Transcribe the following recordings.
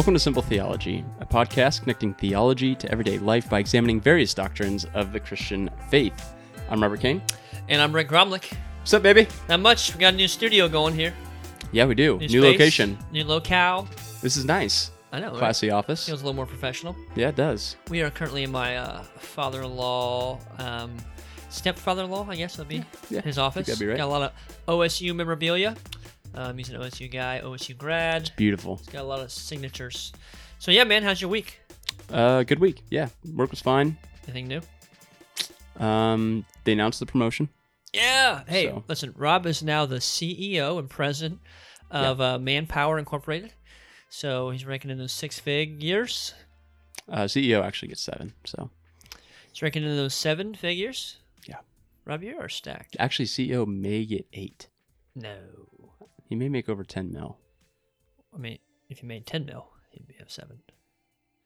Welcome to Simple Theology, a podcast connecting theology to everyday life by examining various doctrines of the Christian faith. I'm Robert Kane. And I'm Rick Gromlich. What's up, baby? Not much. We got a new studio going here. Yeah, we do. New, New, space, location. New locale. This is nice. I know. right? Classy office. Feels a little more professional. Yeah, it does. We are currently in my uh, father-in-law, um, stepfather-in-law, I guess that'd be Yeah, his office. that'd be right. Got a lot of OSU memorabilia. Um, he's an OSU guy, OSU grad. It's Beautiful. He's got a lot of signatures. So yeah, man, how's your week? Uh, good week. Yeah, work was fine. Anything new? Um, they announced the promotion. Yeah. Hey, So- listen, Rob is now the CEO and president of uh, Manpower Incorporated. So he's ranking in those six figures. Uh, CEO actually gets seven. So He's ranking in those seven figures. Yeah. Rob, you are stacked. actually, CEO may get eight. No. He may make over ten mil. I mean, if you made 10 mil, he'd be have seven.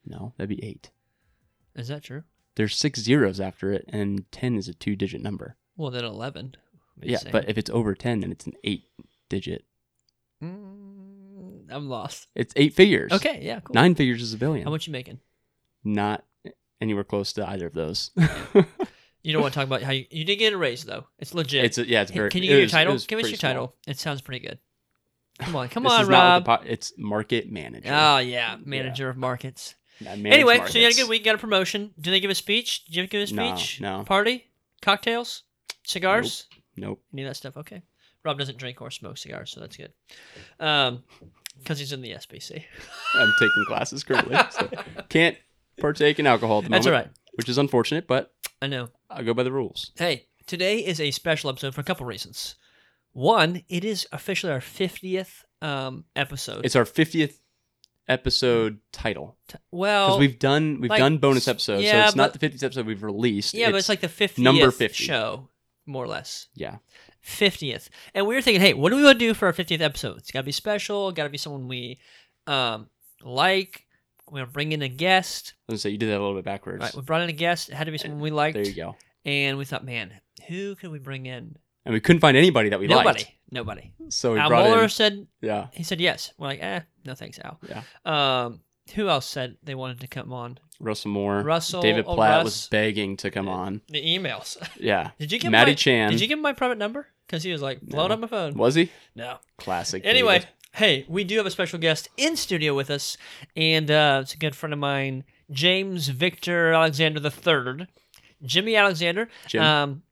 No, that'd be eight. Is that true? There's six zeros after it, and ten is a two-digit number. Well, then 11. would Yeah, but if it's over ten, then it's an eight-digit. Mm, I'm lost. It's eight figures. Okay, yeah, cool. Nine figures is a billion. How much you making? Not anywhere close to either of those. You don't want to talk about how you, you did get a raise, though. It's legit. it's a, yeah, it's very. Can you give your title? Give us your small. title. It sounds pretty good. Come on, come This on, Rob. po- it's market manager. Oh, yeah, manager of markets. Anyway, so you had a good week, got a promotion. Did they give a speech? Did you give a speech? no. Party? Cocktails? Cigars? Nope. Any of that stuff? Okay. Rob doesn't drink or smoke cigars, so that's good. Um, because he's in the SBC. I'm taking classes currently, so can't partake in alcohol at the That's moment. all right. Which is unfortunate, but I know. I go by the rules. Hey, today is a special episode for a couple reasons. One, it is officially our fiftieth um, episode. It's our 50th episode title T- well, because we've done we've like, done bonus episodes, so yeah, it's not the 50th episode we've released. yeah, but it's like the fiftieth number 50. show, more or less. yeah, Fiftieth, and we were thinking, hey, what do we want to do for our fiftieth episode? It's got to be special. Got to be someone we um, like. We're gonna bring in a guest. I was gonna say you did that a little bit backwards. Right, we brought in a guest. It had to be someone we liked. there you go. And we thought, man, who could we bring in? And we couldn't find anybody that we Nobody. liked, Nobody. Nobody. So we Al brought Mohler in. said Yeah, he said yes. We're like, eh, no thanks, Al. yeah. Um, who else said they wanted to come on? Russell Moore, Russell, David oh, Platt Russ. was begging to come on. The emails. Yeah, Did you give Maddie my, Chan? Did you give him my private number? Because he was like blowing No. up my phone. was he? No. Classic. Anyway, David. hey, we do have a special guest in studio with us, and uh, it's a good friend of mine, James Victor Alexander III, Jimmy Alexander. Jim. Um,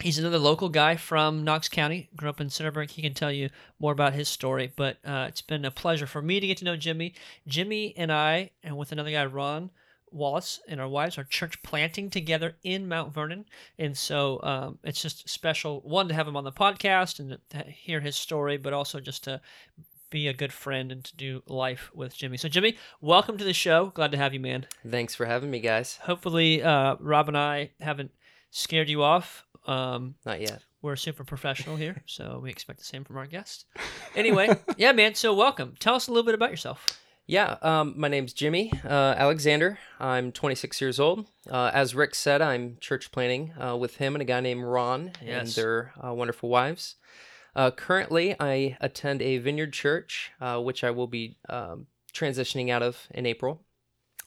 he's another local guy from Knox County. Grew up in Centerburg. He can tell you more about his story. But uh, it's been a pleasure for me to get to know Jimmy. Jimmy and I, and with another guy, Ron Wallace, and our wives are church planting together in Mount Vernon. And so um, it's just special, one, to have him on the podcast and to hear his story, but also just to be a good friend and to do life with Jimmy. So, Jimmy, welcome to the show. Glad to have you, man. Thanks for having me, guys. Hopefully, uh, Rob and I haven't scared you off. Um, Not yet. we're super professional here, so we expect the same from our guest. Anyway, yeah, man. So, welcome. Tell us a little bit about yourself. Yeah, um, my name's Jimmy uh, Alexander. I'm 26 years old. Uh, as Rick said, I'm church planning uh, with him and a guy named Ron and Yes. their uh, wonderful wives. Uh, currently, I attend a vineyard church, uh, which I will be um, transitioning out of in April.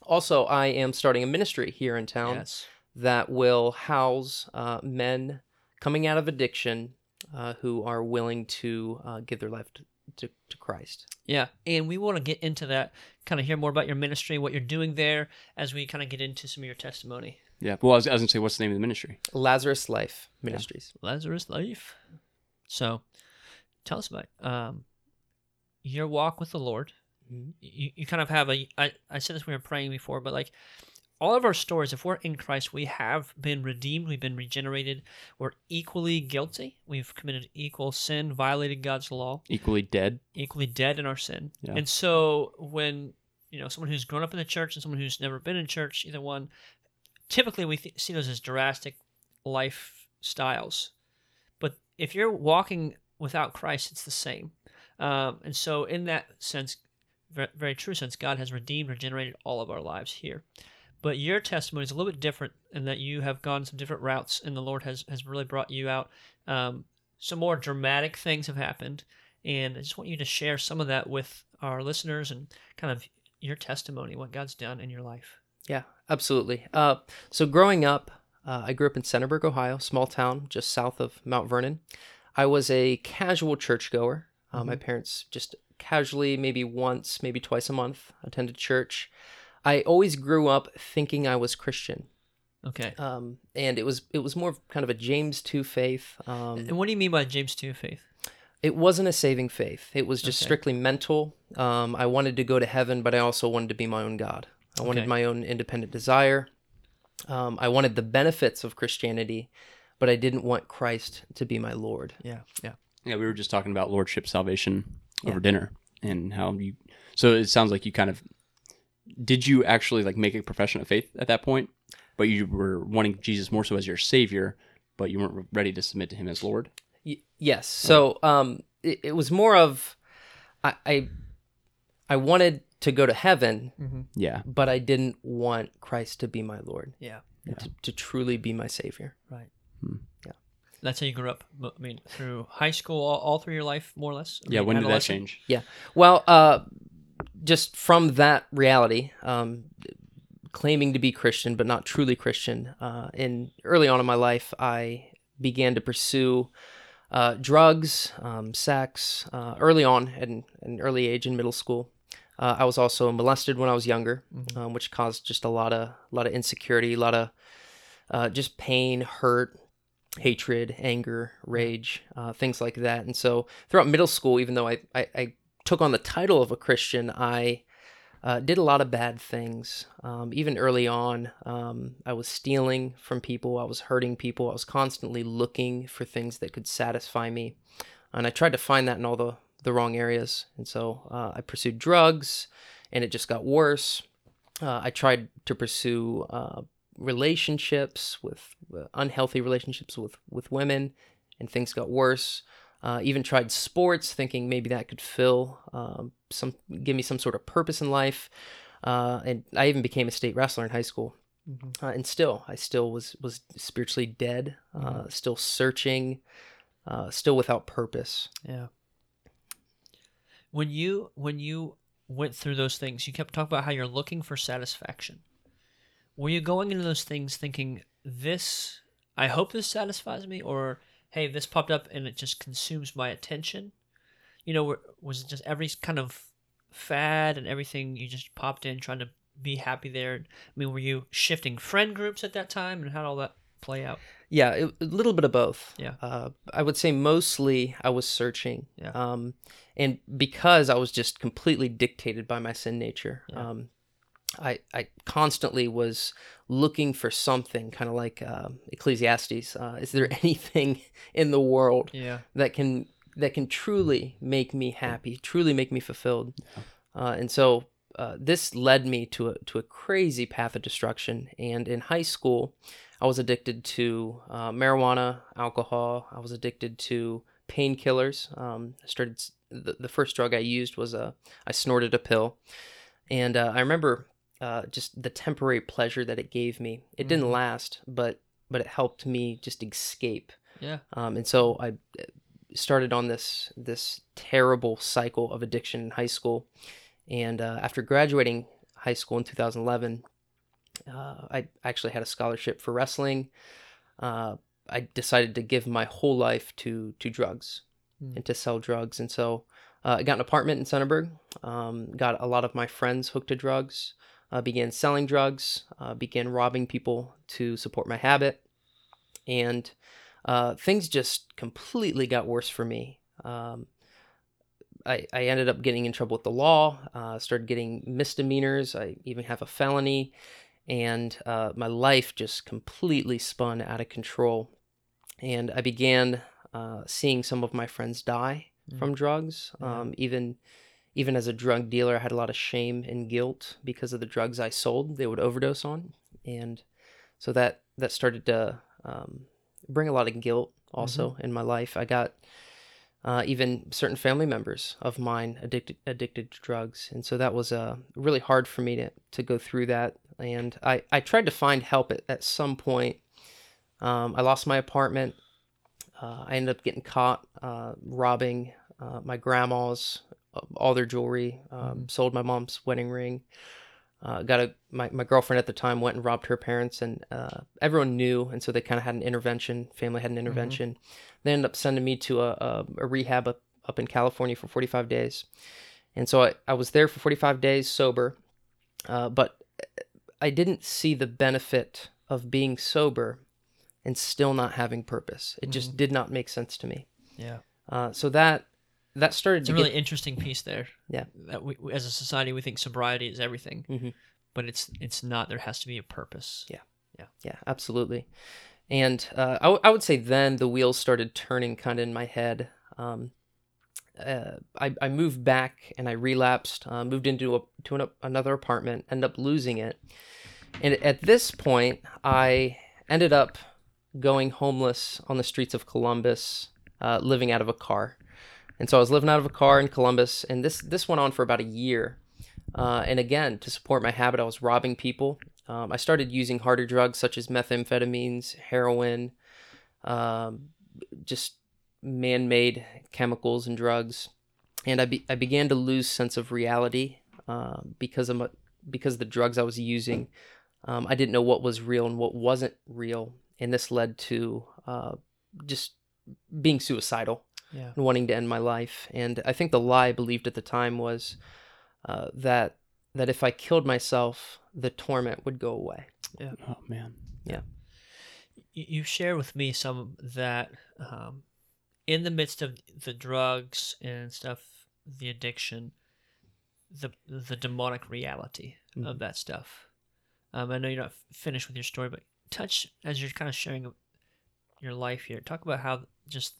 Also, I am starting a ministry here in town yes. That will house uh, men coming out of addiction uh, who are willing to uh, give their life to, to, to Christ. Yeah, and we want to get into that, kind of hear more about your ministry, what you're doing there, as we kind of get into some of your testimony. yeah. Well, I was, I was gonna say, what's the name of the ministry? Lazarus Life Ministries. Lazarus life. So, tell us about um, your walk with the Lord. Mhm. You, you kind of have a. I, I said this when we were praying before, but like all of our stories, if we're in Christ, we have been redeemed, we've been regenerated, we're equally guilty, we've committed equal sin, violated God's law, Equally dead. equally dead in our sin. Yeah. And so when you know someone who's grown up in the church and someone who's never been in church, either one, typically we th- see those as drastic lifestyles. But if you're walking without Christ, it's the same. Um, and so in that sense, very, very true sense, God has redeemed, and regenerated all of our lives here. But your testimony is a little bit different in that you have gone some different routes, and the Lord has has really brought you out. Um, some more dramatic things have happened, and I just want you to share some of that with our listeners and kind of your testimony, what God's done in your life. Yeah, absolutely. Uh, so growing up, uh, I grew up in Centerburg, Ohio, small town just south of Mount Vernon. I was a casual churchgoer. Uh, My parents just casually, maybe once, maybe twice a month, attended church. I always grew up thinking I was Christian, Okay. um, and it was it was more of kind of a James two faith. Um, and what do you mean by James 2 faith? it wasn't a saving faith. It was just Okay. strictly mental. Um, I wanted to go to heaven, but I also wanted to be my own God. I wanted Okay. my own independent desire. Um, I wanted the benefits of Christianity, but I didn't want Christ to be my Lord. Yeah. Yeah. Yeah, we were just talking about lordship salvation over Yeah. dinner and how you. So it sounds like you kind of did you actually like make a profession of faith at that point, but you were wanting Jesus more so as your savior, but you weren't ready to submit to him as Lord. Y- yes. So um, it, it was more of I, I I wanted to go to heaven, Mm-hmm. Yeah, but I didn't want Christ to be my Lord, Yeah. and to, to truly be my Savior. Right. Hmm. Yeah. That's how you grew up. I mean, through high school, all, all through your life, more or less. I yeah. mean, When did that adolescent? change? Yeah. Well, uh, just from that reality, um, claiming to be Christian but not truly Christian, uh, in early on in my life, I began to pursue uh, drugs, um, sex. Uh, early on, at an, an early age in middle school, uh, I was also molested when I was younger, um, which caused just a lot of a lot of insecurity, a lot of uh, just pain, hurt, hatred, anger, rage, uh, things like that. And so throughout middle school, even though I, I, I took on the title of a Christian, I uh, did a lot of bad things. Um, even early on, um, I was stealing from people, I was hurting people, I was constantly looking for things that could satisfy me. And I tried to find that in all the, the wrong areas. And so uh, I pursued drugs, and it just got worse. Uh, I tried to pursue uh, relationships with uh, unhealthy relationships with, with women, and things got worse. Uh, even tried sports, thinking maybe that could fill um, some, give me some sort of purpose in life. Uh, and I even became a state wrestler in high school. Mhm. Uh, and still, I still was was spiritually dead, uh, still searching, uh, still without purpose. Yeah. When you when you went through those things, you kept talking about how you're looking for satisfaction. Were you going into those things thinking this I hope this satisfies me or hey, this popped up and it just consumes my attention? You know, was it just every kind of fad and everything you just popped in trying to be happy there? I mean, were you shifting friend groups at that time and how did all that play out? Yeah, it, a little bit of both. Yeah. Uh, I would say mostly I was searching. Yeah. Um, and because I was just completely dictated by my sin nature, Yeah. um, I I constantly was looking for something, kind of like uh, Ecclesiastes. Uh, is there anything in the world Yeah. that can that can truly make me happy, truly make me fulfilled? Uh, and so uh, this led me to a to a crazy path of destruction. And in high school, I was addicted to uh, marijuana, alcohol. I was addicted to painkillers. Um, I started the, the first drug I used was a I snorted a pill, and uh, I remember uh, just the temporary pleasure that it gave me. It didn't Mhm. last, but but it helped me just escape. Yeah. Um, and so I uh, started on this this terrible cycle of addiction in high school. And uh, after graduating high school in 2011, uh, I actually had a scholarship for wrestling. Uh, I decided to give my whole life to to drugs Hmm. and to sell drugs. And so uh, I got an apartment in Centerburg. Um, got a lot of my friends hooked to drugs. Uh, began selling drugs. Uh, began robbing people to support my habit. And uh, things just completely got worse for me. Um, I, I ended up getting in trouble with the law, uh, started getting misdemeanors. I even have a felony. And uh, my life just completely spun out of control. And I began uh, seeing some of my friends die Mm. from drugs. Yeah. Um, even even as a drug dealer, I had a lot of shame and guilt because of the drugs I sold. They would overdose on, and so that that started to um, bring a lot of guilt also in my life. I got uh, even certain family members of mine addicted addicted to drugs, and so that was uh, really hard for me to to go through that. And I I tried to find help at, at some point. Um, I lost my apartment. Uh, I ended up getting caught uh, robbing uh, my grandma's all their jewelry, um, sold my mom's wedding ring. Uh, got a my, my girlfriend at the time went and robbed her parents, and uh, everyone knew, and so they kind of had an intervention. Family had an intervention. They ended up sending me to a, a, a rehab up, up in California for 45 days, and so I, I was there for 45 days sober, uh, but I didn't see the benefit of being sober and still not having purpose. It just did not make sense to me. Yeah. Uh, so that that started It's a really get, interesting piece there. Yeah. That we, as a society, we think sobriety is everything, Mhm. but it's it's not. There has to be a purpose. Yeah, yeah, yeah, absolutely. And uh, I, w- I would say then the wheels started turning kind of in my head. Um, uh, I, I moved back and I relapsed, uh, moved into a, to an, another apartment, ended up losing it. And at this point, I ended up going homeless on the streets of Columbus, uh, living out of a car. And so I was living out of a car in Columbus, and this this went on for about a year. Uh, and again, to support my habit, I was robbing people. Um, I started using harder drugs such as methamphetamines, heroin, um, just man-made chemicals and drugs, and I, be- I began to lose sense of reality uh, because of my, because the drugs I was using. Um, I didn't know what was real and what wasn't real, and this led to uh, just being suicidal Yeah. and wanting to end my life. And I think the lie I believed at the time was uh, that that if I killed myself, the torment would go away. Yeah. Oh man. Yeah. you share with me some of that um, in the midst of the drugs and stuff, the addiction, the the demonic reality of that stuff. Um, I know you're not f- finished with your story, but touch as you're kind of sharing your life here. Talk about how just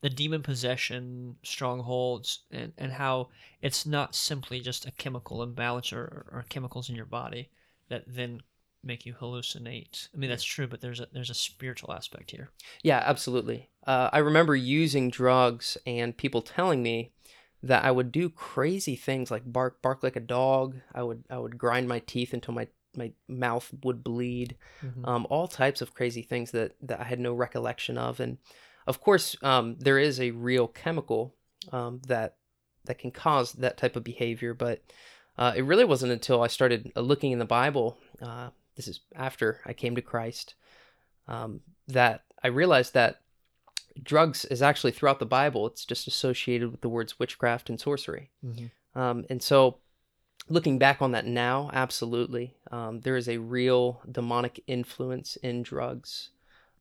the demon possession strongholds and, and how it's not simply just a chemical imbalance or, or, chemicals in your body that then make you hallucinate. I mean that's true, but there's a there's a spiritual aspect here. Yeah, absolutely. Uh, I remember using drugs and people telling me that I would do crazy things like bark bark like a dog. I would I would grind my teeth until my my mouth would bleed. Um, all types of crazy things that that I had no recollection of. And of course, um, there is a real chemical um, that that can cause that type of behavior. But uh, it really wasn't until I started uh, looking in the Bible. Uh, this is after I came to Christ um, that I realized that drugs is actually throughout the Bible. It's just associated with the words witchcraft and sorcery. Um, and so, looking back on that now, absolutely, um, there is a real demonic influence in drugs,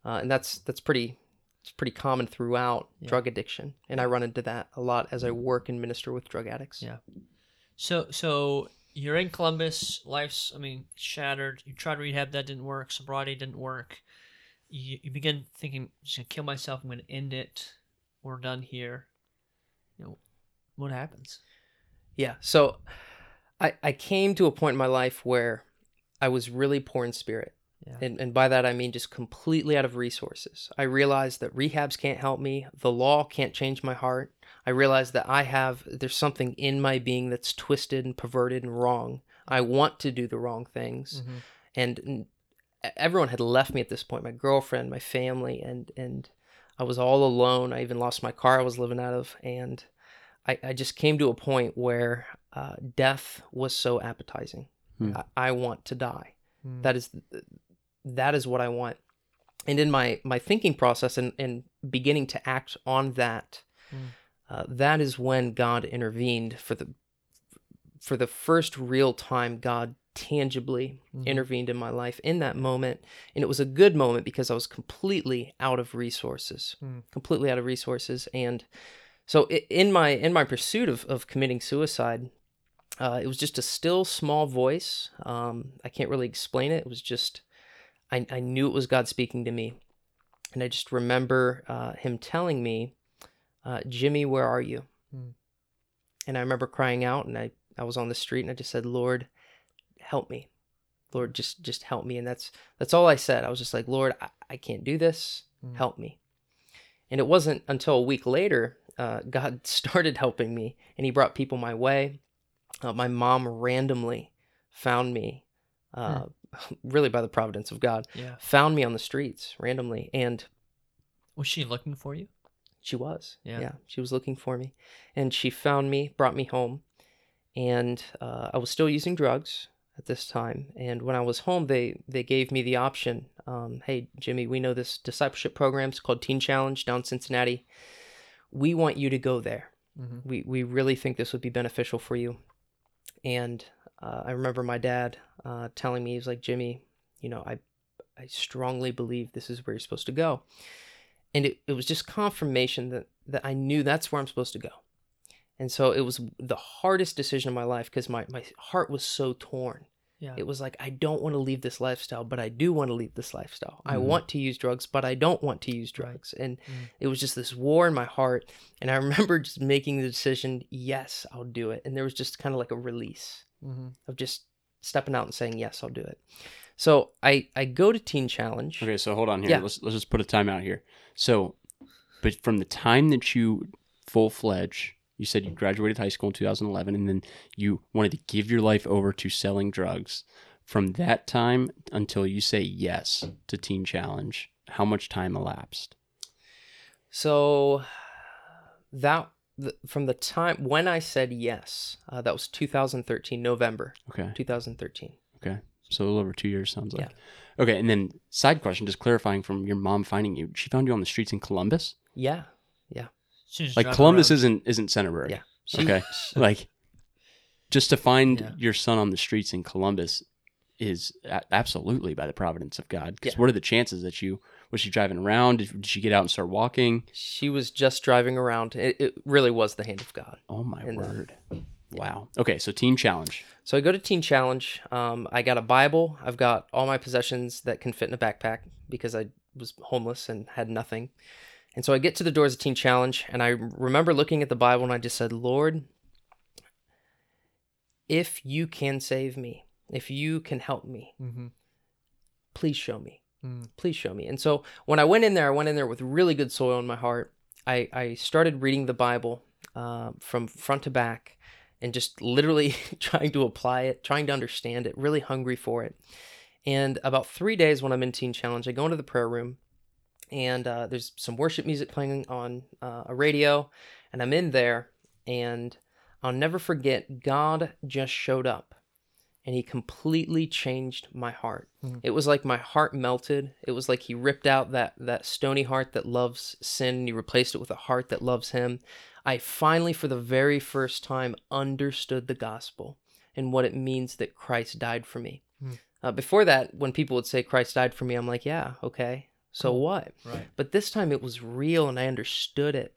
uh, and that's that's pretty it's pretty common throughout Yeah. drug addiction. And I run into that a lot as I work and minister with drug addicts. Yeah. So so you're in Columbus, life's I mean shattered. You tried rehab, that didn't work. Sobriety didn't work. You, you begin thinking, I'm just gonna kill myself. I'm gonna end it. We're done here. You know, what happens? Yeah. So I, I came to a point in my life where I was really poor in spirit. Yeah. And, and by that, I mean just completely out of resources. I realized that rehabs can't help me. The law can't change my heart. I realized that I have, there's something in my being that's twisted and perverted and wrong. I want to do the wrong things. Mhm. And everyone had left me at this point my girlfriend, my family, and, and I was all alone. I even lost my car I was living out of. And I, I just came to a point where uh, death was so appetizing. Hmm. I, I want to die. Hmm. That is that is what I want. And in my my thinking process and, and beginning to act on that, Hmm. uh, that is when God intervened for the for the first real time. God tangibly Mhm. intervened in my life in that moment, and it was a good moment because I was completely out of resources, Hmm. completely out of resources, and so in my in my pursuit of, of committing suicide uh, it was just a still small voice um, i can't really explain it it was just I, I knew it was god speaking to me. And i just remember uh, him telling me uh, jimmy where are you? Hmm. and i remember crying out and I, I was on the street and i just said lord help me. Lord just just help me. And that's that's all i said. I was just like lord i, I can't do this. Hmm. help me. And it wasn't until a week later uh, God started helping me, and He brought people my way. Uh, my mom randomly found me, uh, really by the providence of God, Yeah. found me on the streets randomly, and Was she looking for you? She was. Yeah. Yeah. She was looking for me. And she found me, brought me home. And uh, I was still using drugs at this time. And when I was home, they, they gave me the option um, hey, Jimmy, we know this discipleship program. It's called Teen Challenge down Cincinnati. We want you to go there. Mhm. We, we really think this would be beneficial for you. And uh, I remember my dad uh, telling me, he was like, Jimmy, you know, I, I strongly believe this is where you're supposed to go and it, it was just confirmation that that I knew that's where I'm supposed to go. And so it was the hardest decision of my life because my, my heart was so torn. Yeah. It was like I don't want to leave this lifestyle, but I do want to leave this lifestyle. I Mhm. want to use drugs, but I don't want to use drugs. And Mm. it was just this war in my heart. And I remember just making the decision, yes, I'll do it. And there was just kind of like a release Mhm. of just stepping out and saying, yes, I'll do it. So I, I go to Teen Challenge. Okay, so hold on here. Yeah. Let's let's just put a time out here. So, but from the time that you full fledged, you said you graduated high school in 2011, and then you wanted to give your life over to selling drugs. From that time until you say yes to Teen Challenge, how much time elapsed? So that the, from the time when I said yes, uh, that was 2013, November Okay, 2013. okay, so a little over two years sounds like. Yeah. Okay, and then side question, just clarifying from your mom finding you, she found you on the streets in Columbus. Yeah, Yeah. was Like Columbus around. isn't isn't Centerburg. yeah. Okay. like just to find Yeah. your son on the streets in Columbus is a- absolutely by the providence of God. Because Yeah. what are the chances that you was she driving around? Did, did she get out and start walking? She was just driving around. It, it really was the hand of God. Oh my And, uh, word! Wow. Okay, so Teen Challenge. So I go to Teen Challenge. Um, I got a Bible. I've got all my possessions that can fit in a backpack because I was homeless and had nothing. And so I get to the doors of Teen Challenge, and I remember looking at the Bible, and I just said, Lord, if you can save me, if you can help me, Mhm. please show me. Mm. Please show me. And so when I went in there, I went in there with really good soil in my heart. I, I started reading the Bible uh, from front to back and just literally trying to apply it, trying to understand it, really hungry for it. And about three days when I'm in Teen Challenge, I go into the prayer room and uh, there's some worship music playing on uh, a radio. And I'm in there and I'll never forget, God just showed up and he completely changed my heart. Mhm. It was like my heart melted. It was like he ripped out that that stony heart that loves sin and he replaced it with a heart that loves him. I finally for the very first time understood the gospel and what it means that Christ died for me. Hmm. Uh, before that, when people would say Christ died for me, I'm like, yeah, okay. So Cool. what? Right. But this time it was real and I understood it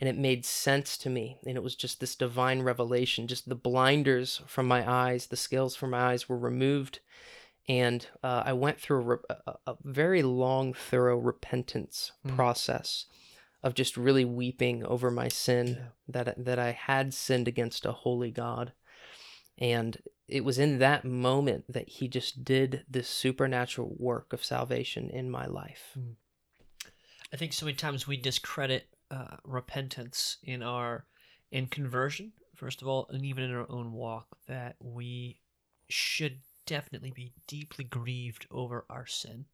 and it made sense to me. And it was just this divine revelation. Just the blinders from my eyes, the scales from my eyes were removed. And uh, I went through a, re- a, very long, thorough repentance Mm. process of just really weeping over my sin Yeah. that, that I had sinned against a holy God. And it was in that moment that he just did this supernatural work of salvation in my life. I think so many times we discredit uh, repentance in our in conversion, first of all, and even in our own walk, that we should definitely be deeply grieved over our sin.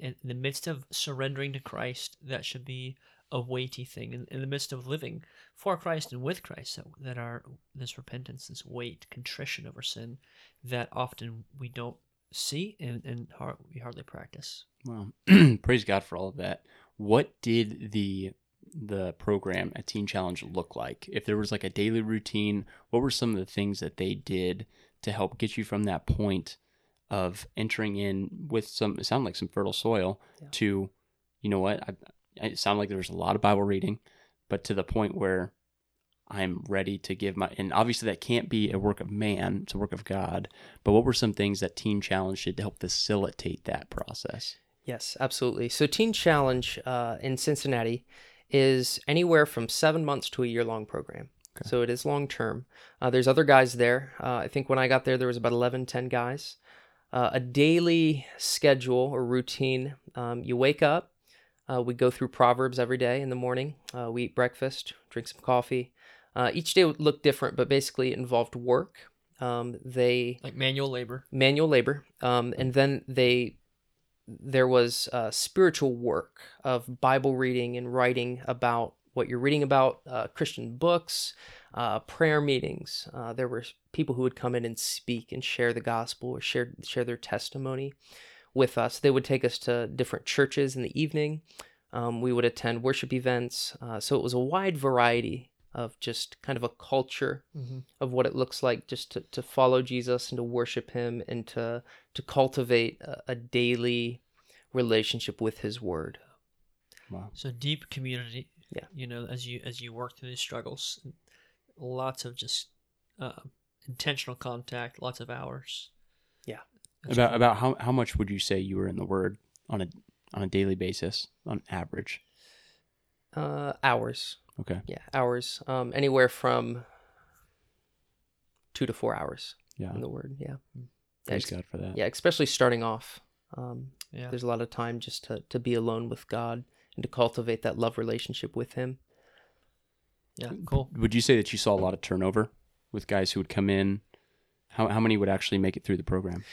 And in the midst of surrendering to Christ, that should be a weighty thing. In, in the midst of living for Christ and with Christ, that, that our this repentance, this weight, contrition over sin, that often we don't see and, and we hardly practice. Well, praise God for all of that. What did the the program at Teen Challenge look like? If there was like a daily routine, what were some of the things that they did to help get you from that point of entering in with some it sounded like some fertile soil Yeah. to you know what? I, it sounded like there was a lot of Bible reading, but to the point where I'm ready to give my and obviously that can't be a work of man, it's a work of God. But what were some things that Teen Challenge did to help facilitate that process? Yes, absolutely. So, Teen Challenge uh, in Cincinnati is anywhere from seven months to a year long program. Okay. So, it is long term. Uh, there's other guys there. Uh, I think when I got there, there was about 11, 10 guys. Uh, a daily schedule or routine. Um, you wake up, uh, we go through Proverbs every day in the morning. Uh, we eat breakfast, drink some coffee. Uh, each day would look different, but basically it involved work. Um, they Like manual labor. manual labor, um, and then they there was uh, spiritual work of Bible reading and writing about what you're reading about, uh, Christian books, uh, prayer meetings. Uh, there were people who would come in and speak and share the gospel or share share their testimony with us. They would take us to different churches in the evening. Um, we would attend worship events. Uh, so it was a wide variety of just kind of a culture Mm-hmm. of what it looks like just to, to follow Jesus and to worship him and to to cultivate a, a daily relationship with his word. Wow. So deep community. Yeah. You know, as you as you work through these struggles, lots of just uh, intentional contact, lots of hours. Yeah. That's About cool. about how how much would you say you were in the Word on a on a daily basis on average? Uh, hours. Okay. Yeah, hours. Um, anywhere from two to four hours Yeah. in the word. Yeah. Thanks ex- God for that. Yeah, especially starting off. Um, yeah. There's a lot of time just to, to be alone with God and to cultivate that love relationship with Him. Yeah. Cool. Would you say that you saw a lot of turnover with guys who would come in? How how many would actually make it through the program?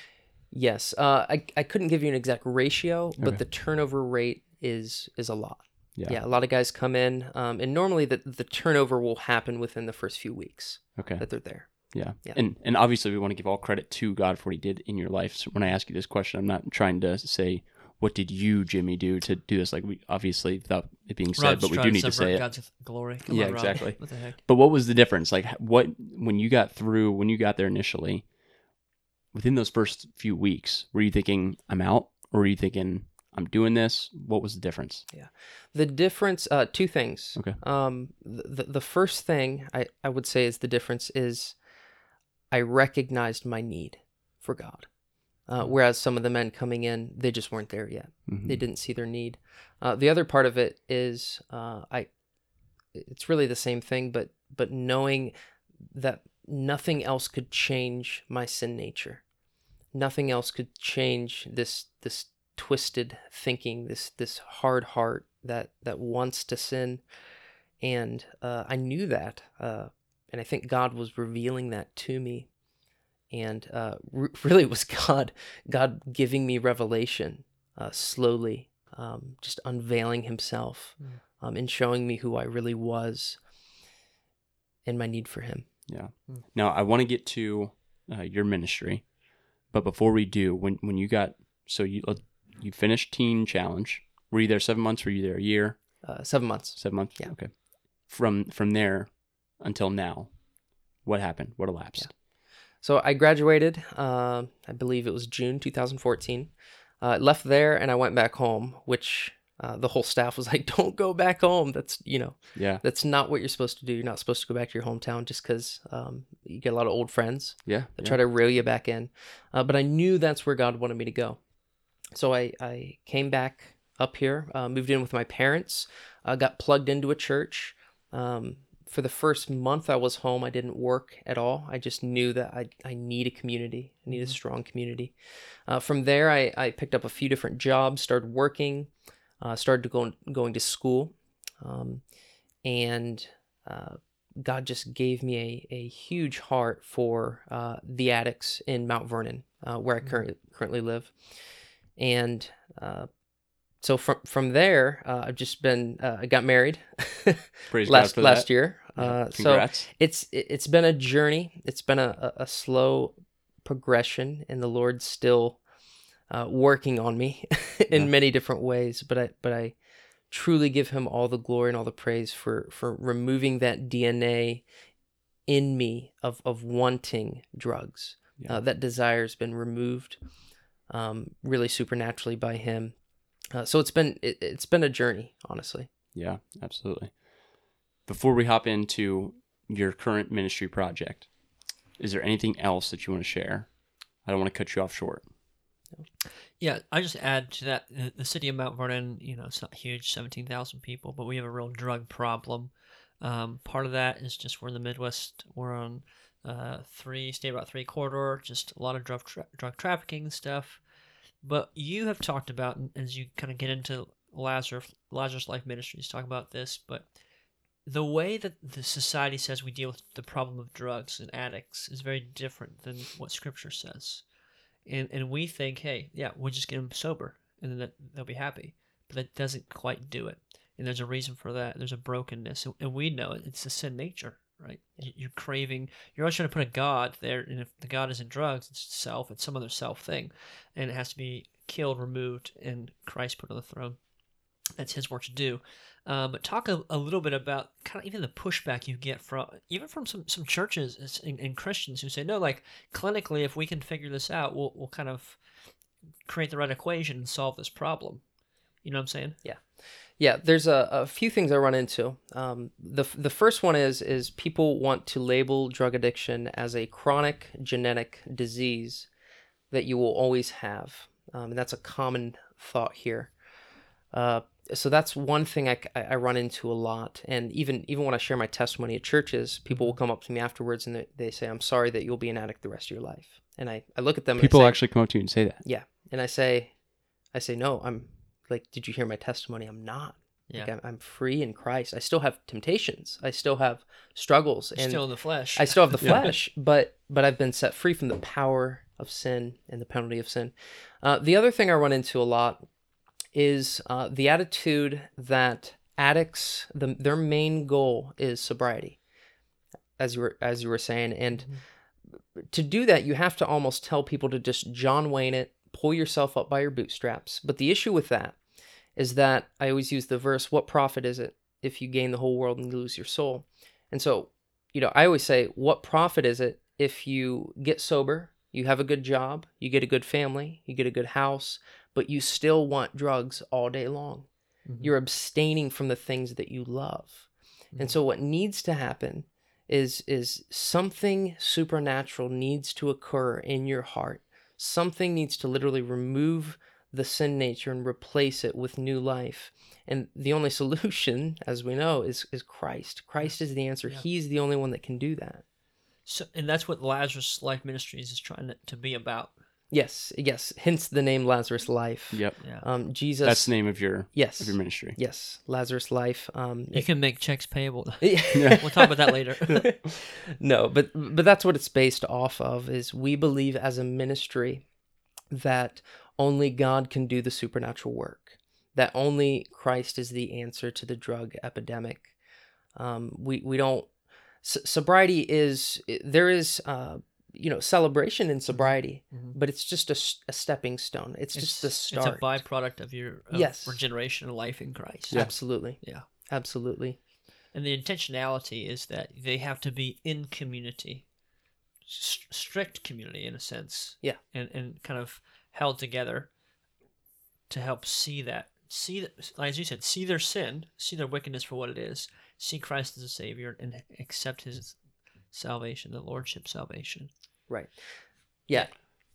Yes, uh, I I couldn't give you an exact ratio, but Okay. the turnover rate is is a lot. Yeah. Yeah, a lot of guys come in, um, and normally the the turnover will happen within the first few weeks Okay. that they're there. Yeah. Yeah. And and obviously we want to give all credit to God for what he did in your life. So when I ask you this question, I'm not trying to say what did you, Jimmy, do to do this? Like we obviously without it being said, Rob's but we do need to subvert say it. God's glory. Come Yeah, on, exactly. What the heck? But what was the difference? Like what when you got through when you got there initially, within those first few weeks, were you thinking I'm out, or were you thinking I'm doing this? What was the difference? Yeah. The difference, uh, two things. Okay. Um, the the first thing I I would say is the difference is I recognized my need for God, uh, whereas some of the men coming in they just weren't there yet. Mhm. they didn't see their need. Uh, the other part of it is uh, I. It's really the same thing, but but knowing that nothing else could change my sin nature, nothing else could change this this twisted thinking, this this hard heart that that wants to sin, and uh, I knew that, uh, and I think God was revealing that to me, and uh, re- really it was God God giving me revelation uh, slowly, um, just unveiling Himself Mm. um, and showing me who I really was and my need for Him. Yeah. Hmm. Now I want to get to uh, your ministry, but before we do, when when you got so you uh, you finished Teen Challenge, were you there seven months? Were you there a year? Uh, seven months. Seven months. Yeah. Okay. From from there until now, what happened? What elapsed? So I graduated. Uh, I believe it was June 2014. Uh, left there and I went back home, which uh, the whole staff was like, "Don't go back home. That's you know Yeah. that's not what you're supposed to do. You're not supposed to go back to your hometown just because um, you get a lot of old friends Yeah. that yeah. try to reel you back in. Uh, but I knew that's where God wanted me to go. So I, I came back up here, uh, moved in with my parents, uh, got plugged into a church. Um, for the first month I was home, I didn't work at all. I just knew that I, I need a community, I need a strong community. Uh, from there, I, I picked up a few different jobs, started working, uh, started to go, going to school. Um, and uh, God just gave me a, a huge heart for uh, the addicts in Mount Vernon, uh, where I currently currently live, and uh, so from from there, uh, I've just been uh, I got married last last that. year. Uh, so it's it- it's been a journey. It's been a, a, a slow progression, and the Lord's still uh, working on me in Yeah. many different ways. But I but I truly give Him all the glory and all the praise for for removing that DNA in me of of wanting drugs. Yeah. Uh, that desire's been removed, um, really supernaturally by Him. Uh, so it's been it, it's been a journey, honestly. Yeah, absolutely. Before we hop into your current ministry project, is there anything else that you want to share? I don't want to cut you off short. Yeah, I just add to that the, the city of Mount Vernon. You know, it's not huge, seventeen thousand people, but we have a real drug problem. Um, part of that is just we're in the Midwest. We're on uh, three state about three corridor, just a lot of drug tra- drug trafficking stuff. But you have talked about as you kind of get into Lazarus Lazarus Life Ministries, talk about this, but the way that the society says we deal with the problem of drugs and addicts is very different than what Scripture says and and we think, hey, yeah, we'll just get them sober, and then they'll be happy. But that doesn't quite do it. and there's a reason for that. There's a brokenness, and- and we know it. It's the sin nature, right? You- You're craving. You're always trying to put a god there, and if the god isn't drugs, it's self. It's some other self thing, and it has to be killed, removed, and Christ put on the throne. That's His work to do. Um, but talk a, a little bit about kind of even the pushback you get from even from some some churches and- and, and Christians who say no, like clinically, if we can figure this out, we'll we'll kind of create the right equation and solve this problem. You know what I'm saying? Yeah, Yeah, there's a, a few things I run into. Um, the the first one is is people want to label drug addiction as a chronic genetic disease that you will always have, um, and that's a common thought here. Uh, so that's one thing I, I run into a lot, and even even when I share my testimony at churches, people will come up to me afterwards and they, they say, "I'm sorry that you'll be an addict the rest of your life." And I, I look at them. People and I say, actually come up to you and say that. yeah, and I say, I say, no, I'm like, did you hear my testimony? I'm not. Like, Yeah. I'm, I'm free in Christ. I still have temptations. I still have struggles, and Still in the flesh. I still have the Yeah. flesh, but but I've been set free from the power of sin and the penalty of sin. Uh, the other thing I run into a lot is uh, the attitude that addicts, the, their main goal is sobriety, as you were as you were saying, and to do that, you have to almost tell people to just John Wayne it, pull yourself up by your bootstraps. But the issue with that is that I always use the verse, "What profit is it if you gain the whole world and lose your soul?" And so you know, I always say, what profit is it if you get sober, you have a good job, you get a good family, you get a good house, but you still want drugs all day long? Mhm. You're abstaining from the things that you love. And so what needs to happen is is something supernatural needs to occur in your heart. Something needs to literally remove the sin nature and replace it with new life. And the only solution, as we know, is is Christ. Christ is the answer. Yeah. He's the only one that can do that. So, and that's what Lazarus Life Ministries is trying to, to be about. Yes, yes. Hence the name Lazarus Life. Yep. Yeah. Um, Jesus. That's the name of your yes, of your ministry. yes. Lazarus Life. Um, You can make checks payable. yeah. we'll talk about that later. no, but but that's what it's based off of. Is we believe as a ministry that only God can do the supernatural work. That only Christ is the answer to the drug epidemic. Um, we we don't sobriety is there is uh, you know celebration in sobriety, Mhm. but it's just a stepping stone. It's, just the start. It's a byproduct of your of Yes. regeneration and life in Christ. Absolutely, Yeah. absolutely. And the intentionality is that they have to be in community, strict community in a sense. Yeah. And and kind of held together to help see that see that as you said see their sin see their wickedness for what it is see christ as a savior and accept his salvation the lordship salvation Right. Yeah.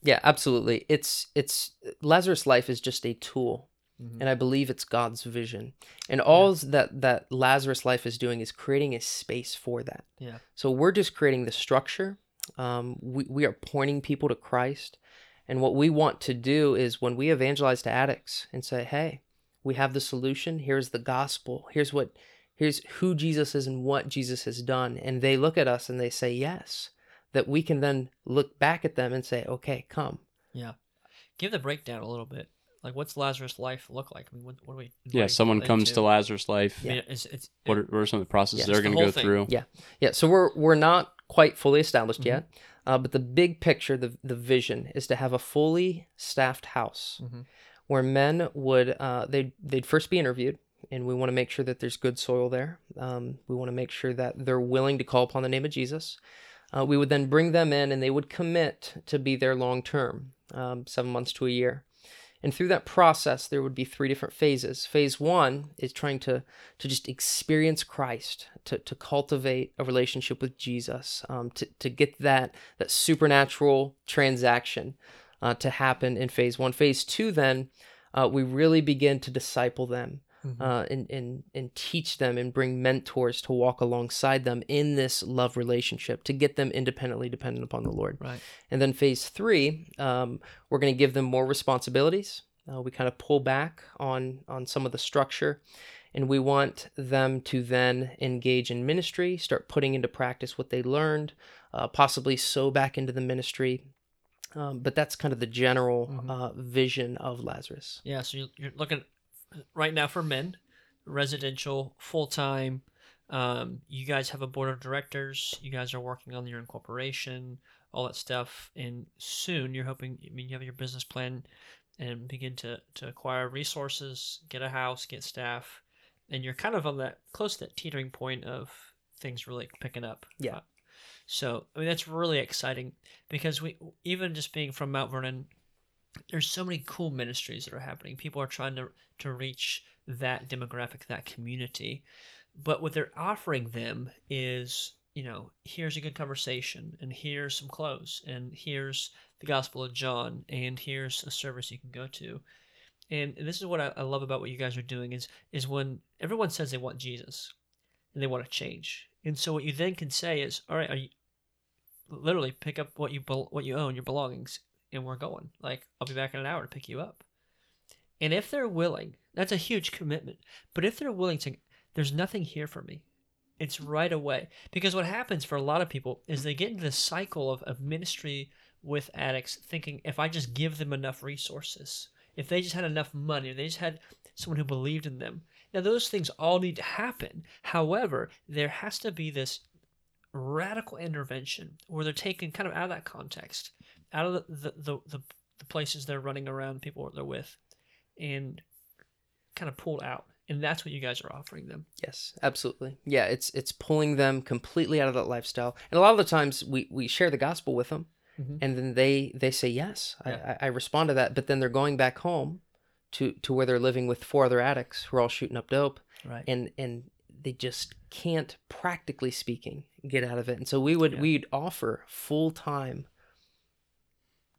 Yeah, absolutely. It's it's Lazarus life is just a tool. Mhm. And I believe it's God's vision. And all that that Lazarus life is doing is creating a space for that. yeah So we're just creating the structure. Um, we, we are pointing people to Christ. And what we want to do is when we evangelize to addicts and say, hey, we have the solution. Here's the gospel. Here's what, here's who Jesus is and what Jesus has done. And they look at us and they say, yes, that we can then look back at them and say, okay, come. yeah give the breakdown a little bit like what's lazarus life look like i mean what, what do we Yeah. Someone comes into? to Lazarus life. I mean, it's, it's, What, are, what are some of the processes Yeah, they're going to go thing. through? Yeah. Yeah. So we're, we're not quite fully established Mhm. yet. Uh, but the big picture, the, the vision is to have a fully staffed house Mhm. where men would, uh, they'd, they'd first be interviewed and we want to make sure that there's good soil there. Um, we want to make sure that they're willing to call upon the name of Jesus. Uh, we would then bring them in and they would commit to be there long term, um, seven months to a year. And through that process, there would be three different phases. Phase one is trying to to just experience Christ, to, to cultivate a relationship with Jesus, um, to, to get that that supernatural transaction uh, to happen in phase one. Phase two, then uh, we really begin to disciple them Mhm. uh, and, and and teach them and bring mentors to walk alongside them in this love relationship to get them independently dependent upon the Lord. right And then phase three, um, we're going to give them more responsibilities. Uh, we kind of pull back on on some of the structure, and we want them to then engage in ministry, start putting into practice what they learned, uh, possibly sow back into the ministry. Um, but that's kind of the general Mhm. uh, vision of Lazarus. Yeah, so you're, you're looking right now for men, residential, full time. Um, you guys have a board of directors. You guys are working on your incorporation, all that stuff, and soon you're hoping. I mean, you have your business plan, and begin to to acquire resources, get a house, get staff, and you're kind of on that close to that teetering point of things really picking up. Yeah. Uh, so I mean that's really exciting because we even just being from Mount Vernon, there's so many cool ministries that are happening. People are trying to to reach that demographic, that community. But what they're offering them is, you know, here's a good conversation, and here's some clothes, and here's the Gospel of John, and here's a service you can go to. And, this is what I, I love about what you guys are doing is is when everyone says they want Jesus and they want to change. And so what you then can say is, all right, are you literally pick up what you what you own, your belongings, and we're going. Like I'll be back in an hour to pick you up. And if they're willing, that's a huge commitment. But if they're willing to, there's nothing here for me. It's right away. Because what happens for a lot of people is they get into this cycle of, of ministry with addicts, thinking if I just give them enough resources, if they just had enough money, if they just had someone who believed in them. Now, those things all need to happen. However, there has to be this radical intervention where they're taken kind of out of that context, out of the, the, the, the, places they're running around, people they're with, and kind of pulled out. And that's what you guys are offering them. Yes, absolutely. Yeah, it's it's pulling them completely out of that lifestyle. And a lot of the times we we share the gospel with them, Mhm. and then they they say yes. Yeah. I, I I respond to that, but then they're going back home to to where they're living with four other addicts who are all shooting up dope, Right. and and they just can't practically speaking get out of it. And so we would Yeah. we'd offer full time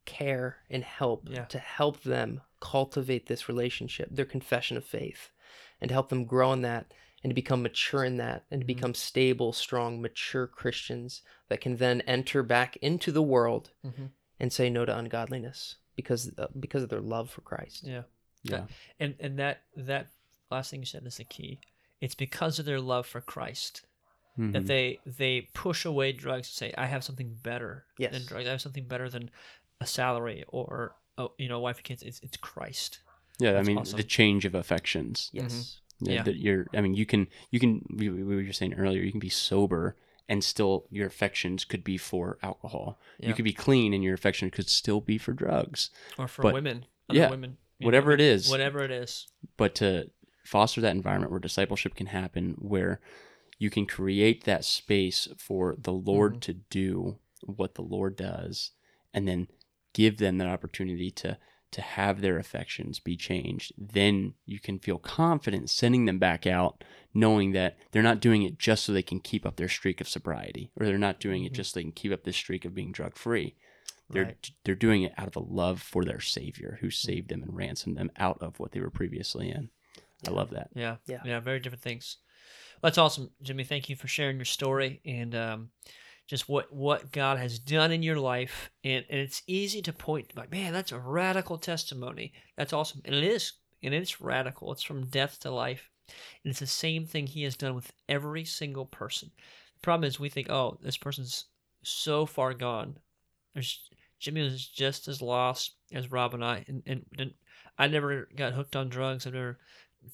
care and help Yeah. to help them cultivate this relationship, their confession of faith, and to help them grow in that and to become mature in that and to Mhm. become stable, strong, mature Christians that can then enter back into the world hmm and say no to ungodliness because uh, because of their love for Christ. Yeah. Yeah. And and that that last thing you said is the key. It's because of their love for Christ that Mhm. they they push away drugs and say, I have something better than drugs. I have something better than a salary or oh, you know, a wife and kids. It's it's Christ. Yeah, I mean awesome. the change of affections. Yes. Yeah, Yeah. That you're. I mean, you can. You can. We, we were just saying earlier. You can be sober and still your affections could be for alcohol. Yeah. You could be clean and your affection could still be for drugs. Or for But- women. other yeah, women. you know, whatever it is. Whatever it is. But to foster that environment where discipleship can happen, where you can create that space for the Lord Mhm. to do what the Lord does, and then give them that opportunity to to have their affections be changed, then you can feel confident sending them back out, knowing that they're not doing it just so they can keep up their streak of sobriety, or they're not doing it Mhm. just so they can keep up this streak of being drug free. They're Right. they're doing it out of a love for their Savior, who saved them and ransomed them out of what they were previously in. I love that. Yeah. Yeah. Yeah. Very different things. That's awesome, Jimmy. Thank you for sharing your story and um, just what what God has done in your life. And, and it's easy to point like, man, that's a radical testimony. That's awesome, and it is, and it's radical. It's from death to life, and it's the same thing He has done with every single person. The problem is we think, oh, this person's so far gone. There's Jimmy was just as lost as Rob and I, and, and, and I never got hooked on drugs. I've never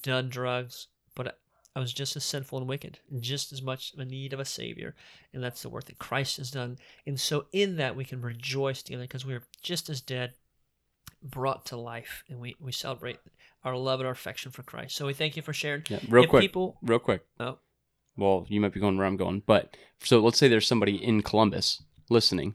done drugs, but I was just as sinful and wicked, and just as much in need of a savior, and that's the work that Christ has done. And so, in that, we can rejoice together because we are just as dead, brought to life, and we we celebrate our love and our affection for Christ. So we thank you for sharing. Yeah, real If quick, people, real quick. oh, Well, you might be going where I'm going, but so let's say there's somebody in Columbus listening.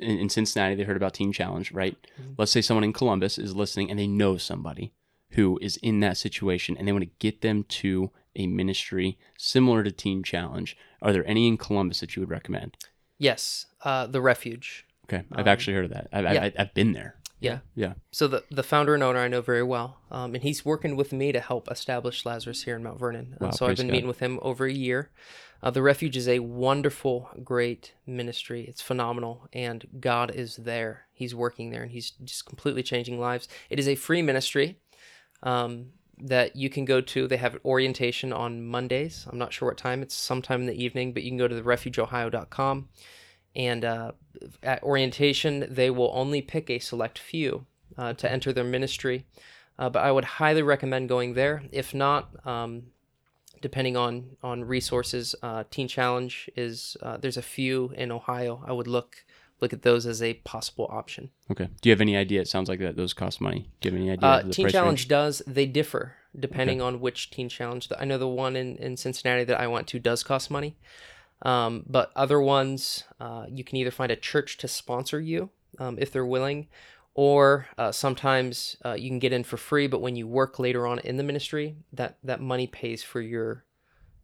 In, in Cincinnati, they heard about Teen Challenge, right? Mhm. Let's say someone in Columbus is listening and they know somebody who is in that situation and they want to get them to a ministry similar to Teen Challenge. Are there any in Columbus that you would recommend? Yes. Uh, the refuge. Okay, I've Um, actually heard of that. I've, yeah. I, I've been there. Yeah. Yeah. So the the founder and owner I know very well, um, and he's working with me to help establish Lazarus here in Mount Vernon. Uh, so I've been God. meeting with him over a year. Uh, the refuge is a wonderful, great ministry. It's phenomenal, and God is there. He's working there, and He's just completely changing lives. It is a free ministry um, that you can go to. They have orientation on Mondays. I'm not sure what time. It's sometime in the evening, but you can go to the refugeohio.com. And uh, at orientation, they will only pick a select few uh, to enter their ministry. Uh, but I would highly recommend going there. If not, um, depending on on resources, uh, Teen Challenge is uh, there's a few in Ohio. I would look look at those as a possible option. Okay. Do you have any idea? It sounds like that those cost money. Do you have any idea? Uh, Teen Challenge range? does. They differ depending on which Teen Challenge. I know the one in, in Cincinnati that I went to does cost money. Um, but other ones, uh, you can either find a church to sponsor you um, if they're willing, or uh, sometimes uh, you can get in for free. But when you work later on in the ministry, that, that money pays for your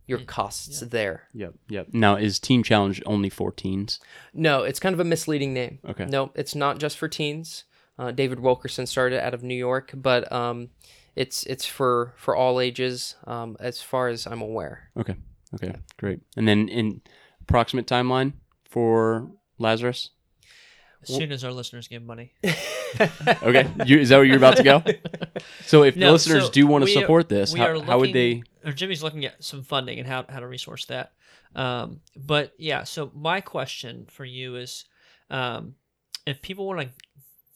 your costs there. Yep. Yep. Now, is Teen Challenge only for teens? No, it's kind of a misleading name. Okay. No, it's not just for teens. Uh, David Wilkerson started out of New York, but um, it's it's for for all ages, um, as far as I'm aware. Okay. Okay. Great. And then in approximate timeline for Lazarus. As soon as our listeners give money. Okay. you, is that where you're about to go? So if No, listeners so do want to we are- support this, how, how would they? Or Jimmy's looking at some funding and how how to resource that. Um, but yeah, so my question for you is, um, if people want to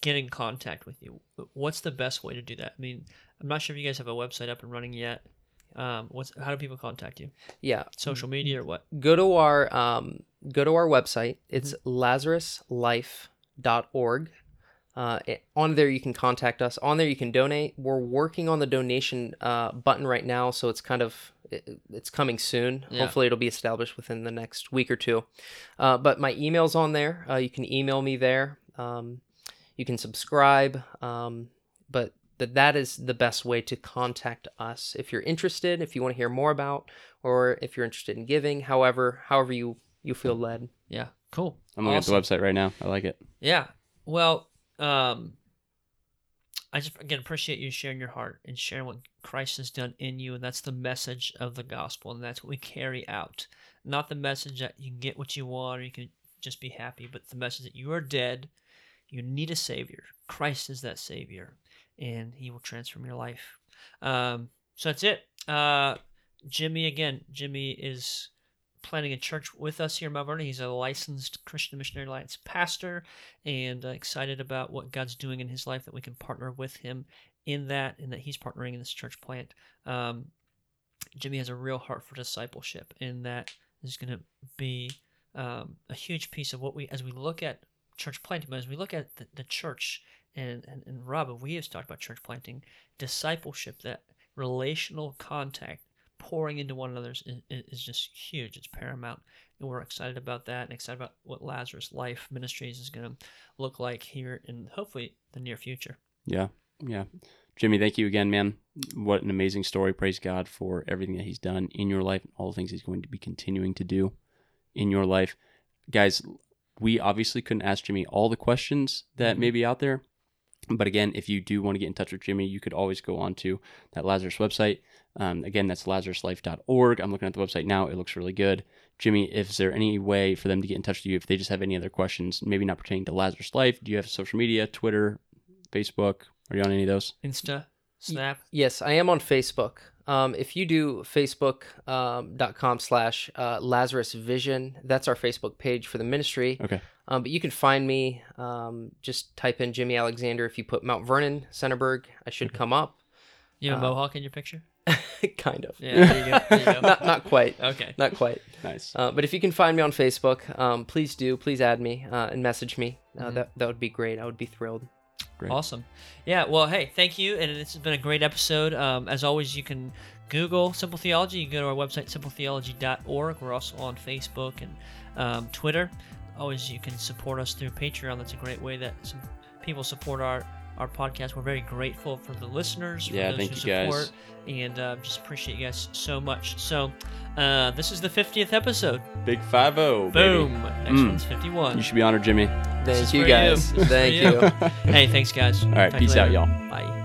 get in contact with you, what's the best way to do that? I mean, I'm not sure if you guys have a website up and running yet. Um, what's how do people contact you? Yeah, Social media or what? go to our um, go to our website. It's Mm-hmm. lazaruslife.org. Uh, on there, you can contact us. On there, you can donate. We're working on the donation uh, button right now, so it's kind of it, it's coming soon. Yeah. Hopefully, it'll be established within the next week or two. Uh, but my email's on there. Uh, you can email me there. Um, you can subscribe. Um, but that that is the best way to contact us if you're interested. If you want to hear more about, or if you're interested in giving, however, however you you feel led. Yeah, cool. I'm looking Awesome. at the website right now. I like it. Yeah. Well, um, I just again appreciate you sharing your heart and sharing what Christ has done in you, and that's the message of the gospel, and that's what we carry out. Not the message that you can get what you want or you can just be happy, but the message that you are dead, you need a savior. Christ is that savior, and He will transform your life. Um, so that's it. Uh, Jimmy again. Jimmy is planning a church with us here in Mount Vernon. He's a licensed Christian Missionary Alliance pastor and uh, excited about what God's doing in his life that we can partner with him in that and that he's partnering in this church plant. Um, Jimmy has a real heart for discipleship and that is going to be um, a huge piece of what we, as we look at church planting, but as we look at the, the church and, and, and Rob, we have talked about church planting, discipleship, that relational contact, pouring into one another is, is, just huge. It's paramount. And we're excited about that and excited about what Lazarus Life Ministries is going to look like here in hopefully the near future. Yeah. Yeah. Jimmy, thank you again, man. What an amazing story. Praise God for everything that He's done in your life, and all the things He's going to be continuing to do in your life. Guys, we obviously couldn't ask Jimmy all the questions that may mm-hmm. be out there. But again, if you do want to get in touch with Jimmy, you could always go on to that Lazarus website. Um, again, that's lazaruslife.org. I'm looking at the website now. It looks really good. Jimmy, if is there any way for them to get in touch with you if they just have any other questions, maybe not pertaining to Lazarus Life? Do you have social media, Twitter, Facebook? Are you on any of those? Insta, Snap. Yes, I am on Facebook. Um, if you do facebook.com slash uh, Lazarus Vision, that's our Facebook page for the ministry. Okay. Um, but you can find me. Um, just type in Jimmy Alexander. If you put Mount Vernon, Centerburg, I should come up. You have a Uh, mohawk in your picture? kind of. Yeah, there you go. There you go. Not not quite. okay. Not quite. Nice. Uh, but if you can find me on Facebook, um, please do. Please add me uh, and message me. Uh, Mhm. That that would be great. I would be thrilled. Great. Awesome. Yeah, well, hey, thank you. And this has been a great episode. Um, as always, you can Google Simple Theology. You can go to our website, simpletheology.org. We're also on Facebook and um, Twitter. Always, you can support us through Patreon. That's a great way that some people support our, our podcast. We're very grateful for the listeners, for Yeah, those thank who you, guys. support, and uh, just appreciate you guys so much. So, uh, this is the 50th episode. Big 5 0. Boom. Next Mm. one's 51. You should be honored, Jimmy. Thank you guys. This is for Thank you. you. hey, thanks, guys. All right. Talk Peace out, y'all. Bye.